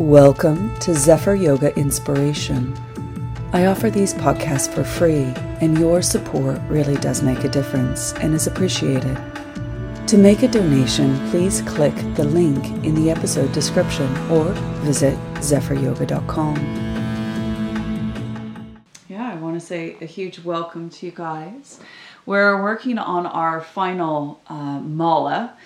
Welcome to Zephyr Yoga Inspiration. I offer these podcasts for free, and your support really does make a difference and is appreciated. To make a donation, please click the link in the episode description or visit zephyryoga.com. Yeah, I want to say a huge welcome to you guys. We're working on our final uh, mala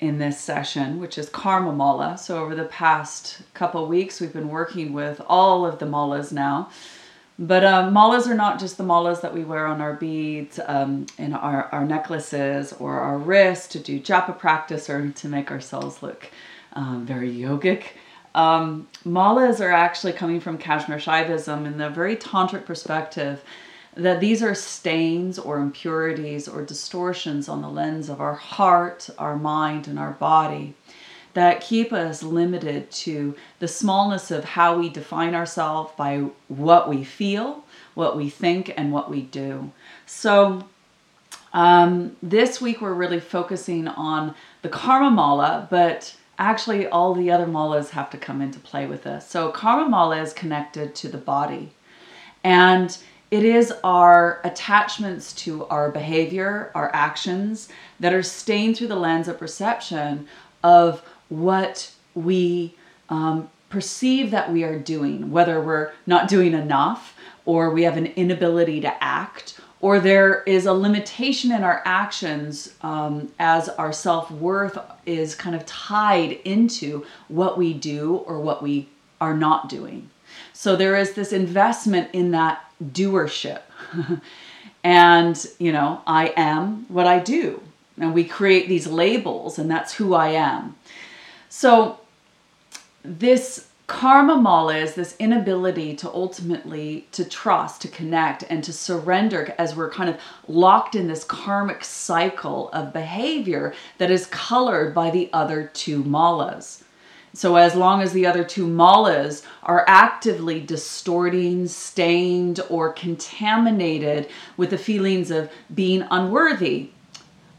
in this session, which is Karma Mala. So, over the past couple weeks, we've been working with all of the malas now. But um, malas are not just the malas that we wear on our beads, um, in our, our necklaces, or our wrists to do japa practice or to make ourselves look um, very yogic. Um, malas are actually coming from Kashmir Shaivism in the very tantric perspective that these are stains or impurities or distortions on the lens of our heart, our mind, and our body that keep us limited to the smallness of how we define ourselves by what we feel, what we think, and what we do. So, um, this week we're really focusing on the Karma Mala, but actually all the other malas have to come into play with this. So, Karma Mala is connected to the body. And it is our attachments to our behavior, our actions that are stained through the lens of perception of what we um, perceive that we are doing, whether we're not doing enough or we have an inability to act or there is a limitation in our actions um, as our self worth is kind of tied into what we do or what we are not doing. So there is this investment in that doership. and, you know, I am what I do. And we create these labels, and that's who I am. So, this karma mala is this inability to ultimately to trust to connect and to surrender as we're kind of locked in this karmic cycle of behavior that is colored by the other two malas so, as long as the other two malas are actively distorting, stained, or contaminated with the feelings of being unworthy,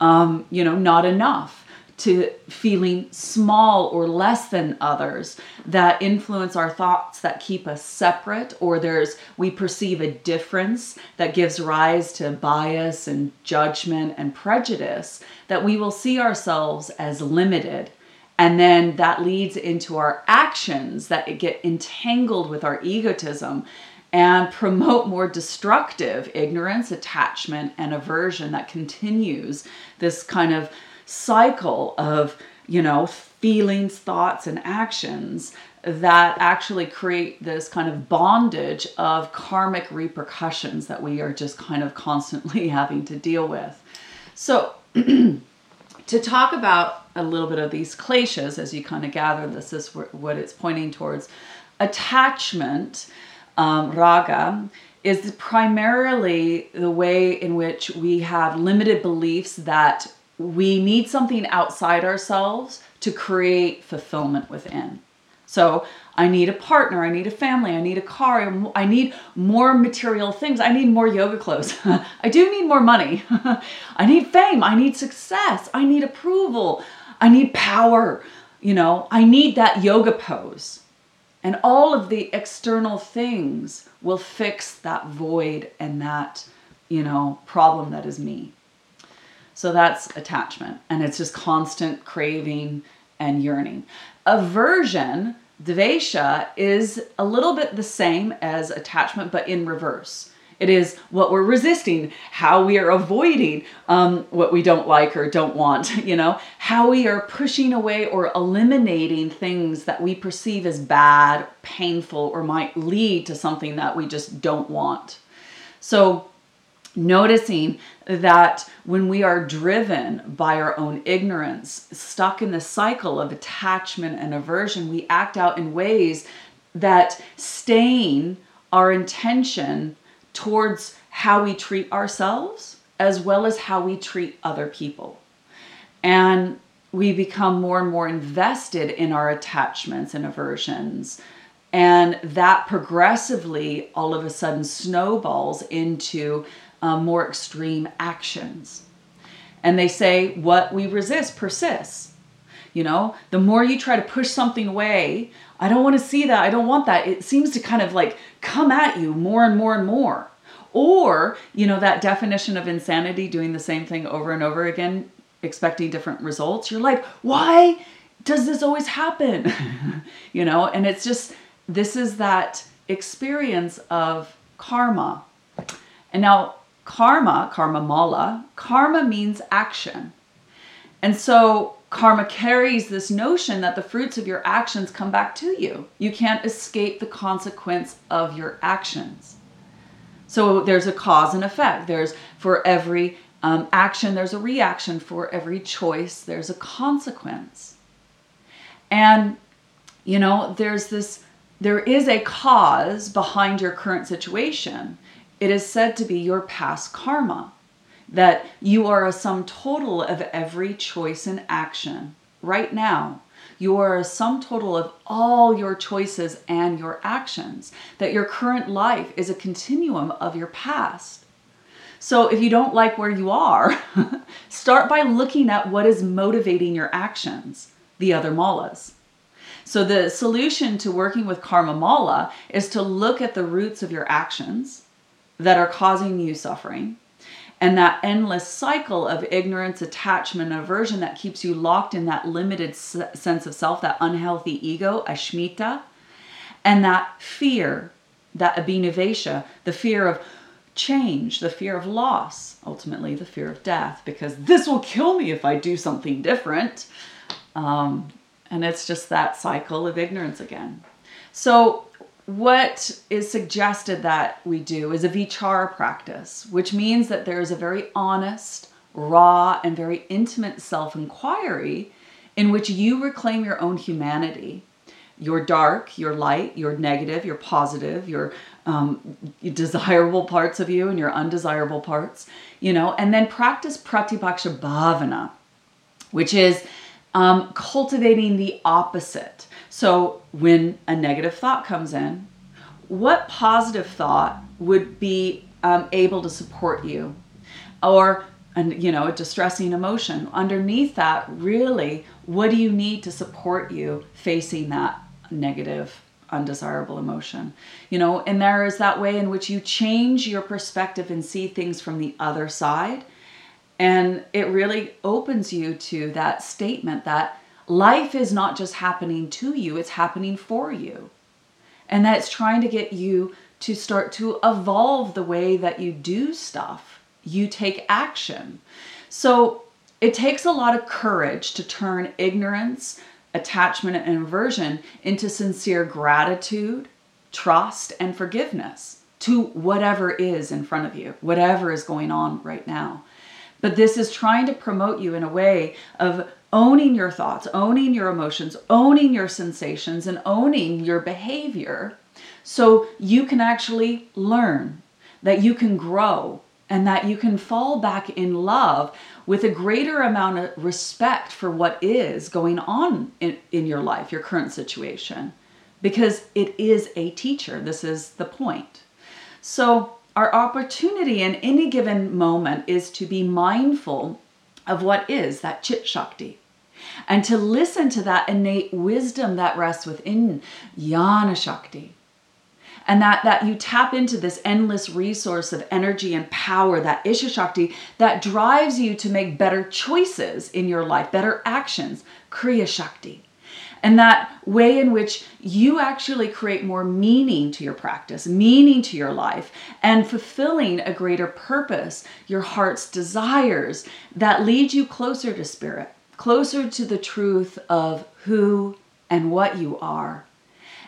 um, you know, not enough, to feeling small or less than others that influence our thoughts that keep us separate or there's we perceive a difference that gives rise to bias and judgment and prejudice that we will see ourselves as limited and then that leads into our actions that get entangled with our egotism and promote more destructive ignorance, attachment, and aversion that continues this kind of cycle of, you know, feelings, thoughts, and actions that actually create this kind of bondage of karmic repercussions that we are just kind of constantly having to deal with. So, to talk about a little bit of these kleshas, as you kind of gather, this is what it's pointing towards. Attachment, um, raga, is primarily the way in which we have limited beliefs that we need something outside ourselves to create fulfillment within. So I need a partner, I need a family, I need a car, I need more material things, I need more yoga clothes, I do need more money, I need fame, I need success, I need approval, I need power, you know, I need that yoga pose. And all of the external things will fix that void and that, you know, problem that is me. So that's attachment. And it's just constant craving and yearning. Aversion Dvesha is a little bit the same as attachment, but in reverse. It is what we're resisting, how we are avoiding um, what we don't like or don't want, you know, how we are pushing away or eliminating things that we perceive as bad, painful, or might lead to something that we just don't want. So, noticing that when we are driven by our own ignorance, stuck in the cycle of attachment and aversion, we act out in ways that stain our intention towards how we treat ourselves as well as how we treat other people. And we become more and more invested in our attachments and aversions and that progressively all of a sudden snowballs into um, more extreme actions. And they say what we resist persists. You know, the more you try to push something away, I don't want to see that, I don't want that, it seems to kind of like come at you more and more and more. Or, you know, that definition of insanity, doing the same thing over and over again, expecting different results. You're like, why does this always happen? you know, and it's just, this is that experience of karma. And now, karma, karma mala, karma means action. And so, karma carries this notion that the fruits of your actions come back to you. You can't escape the consequence of your actions. So there's a cause and effect. There's for every um, action, there's a reaction. For every choice, there's a consequence. And, you know, there's this, there is a cause behind your current situation. It is said to be your past karma, that you are a sum total of every choice and action right now you are a sum total of all your choices and your actions, that your current life is a continuum of your past. So if you don't like where you are, start by looking at what is motivating your actions, the other malas. So the solution to working with karma mala is to look at the roots of your actions that are causing you suffering and that endless cycle of ignorance, attachment, aversion that keeps you locked in that limited sense of self, that unhealthy ego, asmita, and that fear, that abhinivesha, the fear of change, the fear of loss, ultimately the fear of death, because this will kill me if I do something different. Um, and it's just that cycle of ignorance again. So what is suggested that we do is a vichara practice, which means that there is a very honest, raw, and very intimate self inquiry in which you reclaim your own humanity your dark, your light, your negative, your positive, your um, desirable parts of you and your undesirable parts, you know, and then practice pratipaksha bhavana, which is um, cultivating the opposite. So when a negative thought comes in, what positive thought would be um, able to support you? Or, and you know, a distressing emotion. Underneath that, really, what do you need to support you facing that negative undesirable emotion you know and there is that way in which you change your perspective and see things from the other side and it really opens you to that statement that life is not just happening to you, it's happening for you. And that it's trying to get you to start to evolve the way that you do stuff. You take action. So it takes a lot of courage to turn ignorance, attachment, and aversion into sincere gratitude, trust, and forgiveness to whatever is in front of you, whatever is going on right now. But this is trying to promote you in a way of owning your thoughts, owning your emotions, owning your sensations, and owning your behavior so you can actually learn, that you can grow, and that you can fall back in love with a greater amount of respect for what is going on in, in your life, your current situation, because it is a teacher. This is the point. So, our opportunity in any given moment is to be mindful of what is that chit shakti and to listen to that innate wisdom that rests within Jnana Shakti. And that, that you tap into this endless resource of energy and power, that Iccha Shakti, that drives you to make better choices in your life, better actions, Kriya Shakti. And that way in which you actually create more meaning to your practice, meaning to your life, and fulfilling a greater purpose, your heart's desires that lead you closer to spirit closer to the truth of who and what you are,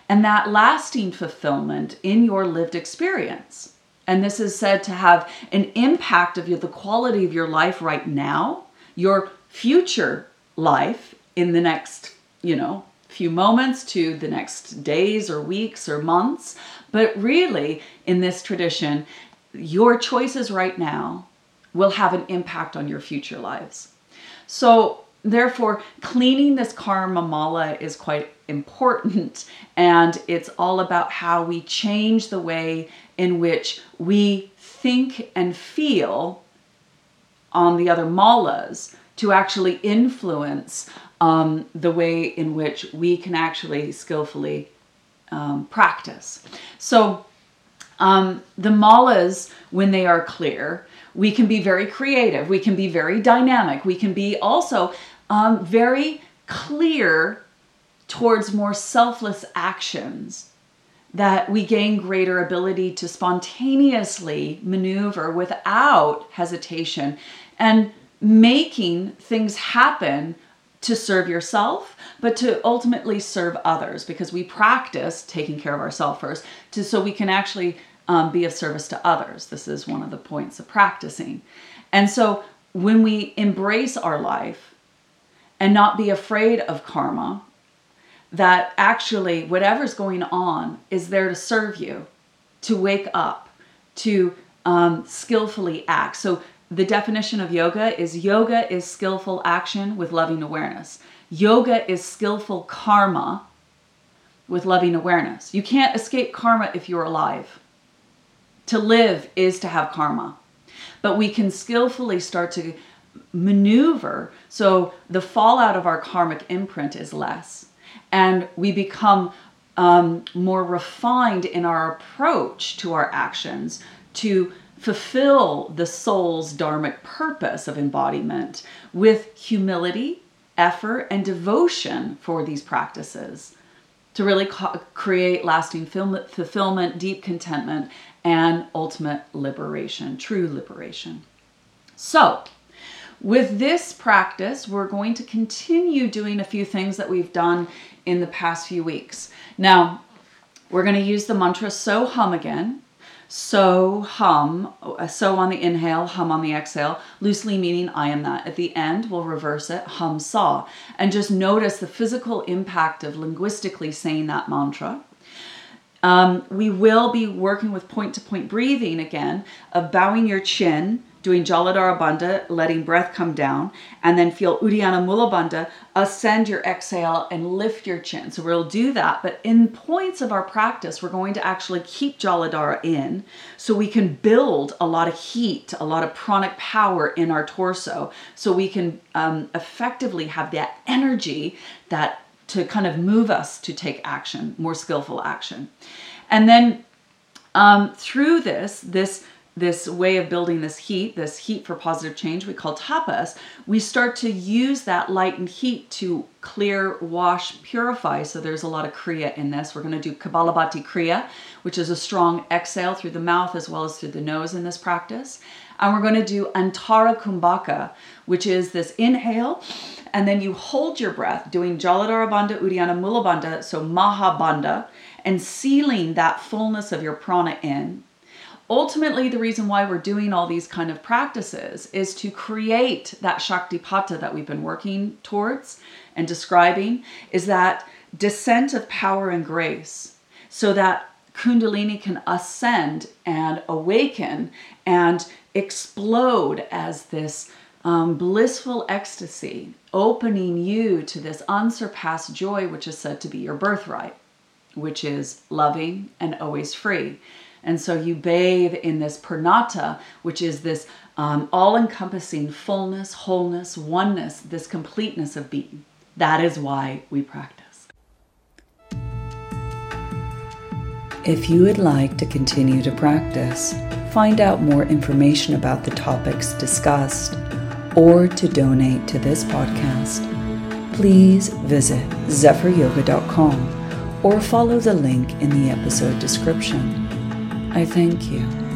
and that lasting fulfillment in your lived experience. And this is said to have an impact of the quality of your life right now, your future life in the next, you know, few moments to the next days or weeks or months. But really, in this tradition, your choices right now will have an impact on your future lives. So, therefore, cleaning this karma mala is quite important. And it's all about how we change the way in which we think and feel on the other malas to actually influence um, the way in which we can actually skillfully um, practice. So, um, the malas, when they are clear, we can be very creative, we can be very dynamic, we can be also um, very clear towards more selfless actions that we gain greater ability to spontaneously maneuver without hesitation and making things happen to serve yourself, but to ultimately serve others because we practice taking care of ourselves first to so we can actually um, be of service to others. This is one of the points of practicing. And so when we embrace our life and not be afraid of karma, that actually whatever's going on is there to serve you, to wake up, to um, skillfully act. So the definition of yoga is yoga is skillful action with loving awareness. Yoga is skillful karma with loving awareness. You can't escape karma if you're alive. To live is to have karma. But we can skillfully start to maneuver so the fallout of our karmic imprint is less and we become um, more refined in our approach to our actions to fulfill the soul's dharmic purpose of embodiment with humility, effort, and devotion for these practices to really co- create lasting fulfillment, deep contentment, and ultimate liberation, true liberation. So, with this practice, we're going to continue doing a few things that we've done in the past few weeks. Now, we're going to use the mantra so hum again. So hum, so on the inhale, hum on the exhale, loosely meaning I am that. At the end, we'll reverse it, hum saw. And just notice the physical impact of linguistically saying that mantra. Um, we will be working with point to point breathing again, of bowing your chin doing Jalandhara Bandha, letting breath come down, and then feel Uddiyana Mula Bandha, ascend your exhale and lift your chin. So we'll do that, but in points of our practice, we're going to actually keep Jalandhara in so we can build a lot of heat, a lot of pranic power in our torso, so we can um, effectively have that energy that to kind of move us to take action, more skillful action. And then um, through this, this this way of building this heat, this heat for positive change we call tapas, we start to use that light and heat to clear, wash, purify. So there's a lot of Kriya in this. We're going to do Kapalabhati Kriya, which is a strong exhale through the mouth as well as through the nose in this practice. And we're going to do Antara Kumbhaka, which is this inhale, and then you hold your breath, doing Jalandhara Bandha, Uddiyana Mula Bandha, so Mahabandha, and sealing that fullness of your prana in ultimately the reason why we're doing all these kind of practices is to create that shaktipata that we've been working towards and describing is that descent of power and grace so that kundalini can ascend and awaken and explode as this um, blissful ecstasy opening you to this unsurpassed joy which is said to be your birthright which is loving and always free and so you bathe in this purnata, which is this um, all encompassing fullness, wholeness, oneness, this completeness of being. That is why we practice. If you would like to continue to practice, find out more information about the topics discussed, or to donate to this podcast, please visit zephyryoga.com or follow the link in the episode description. I thank you.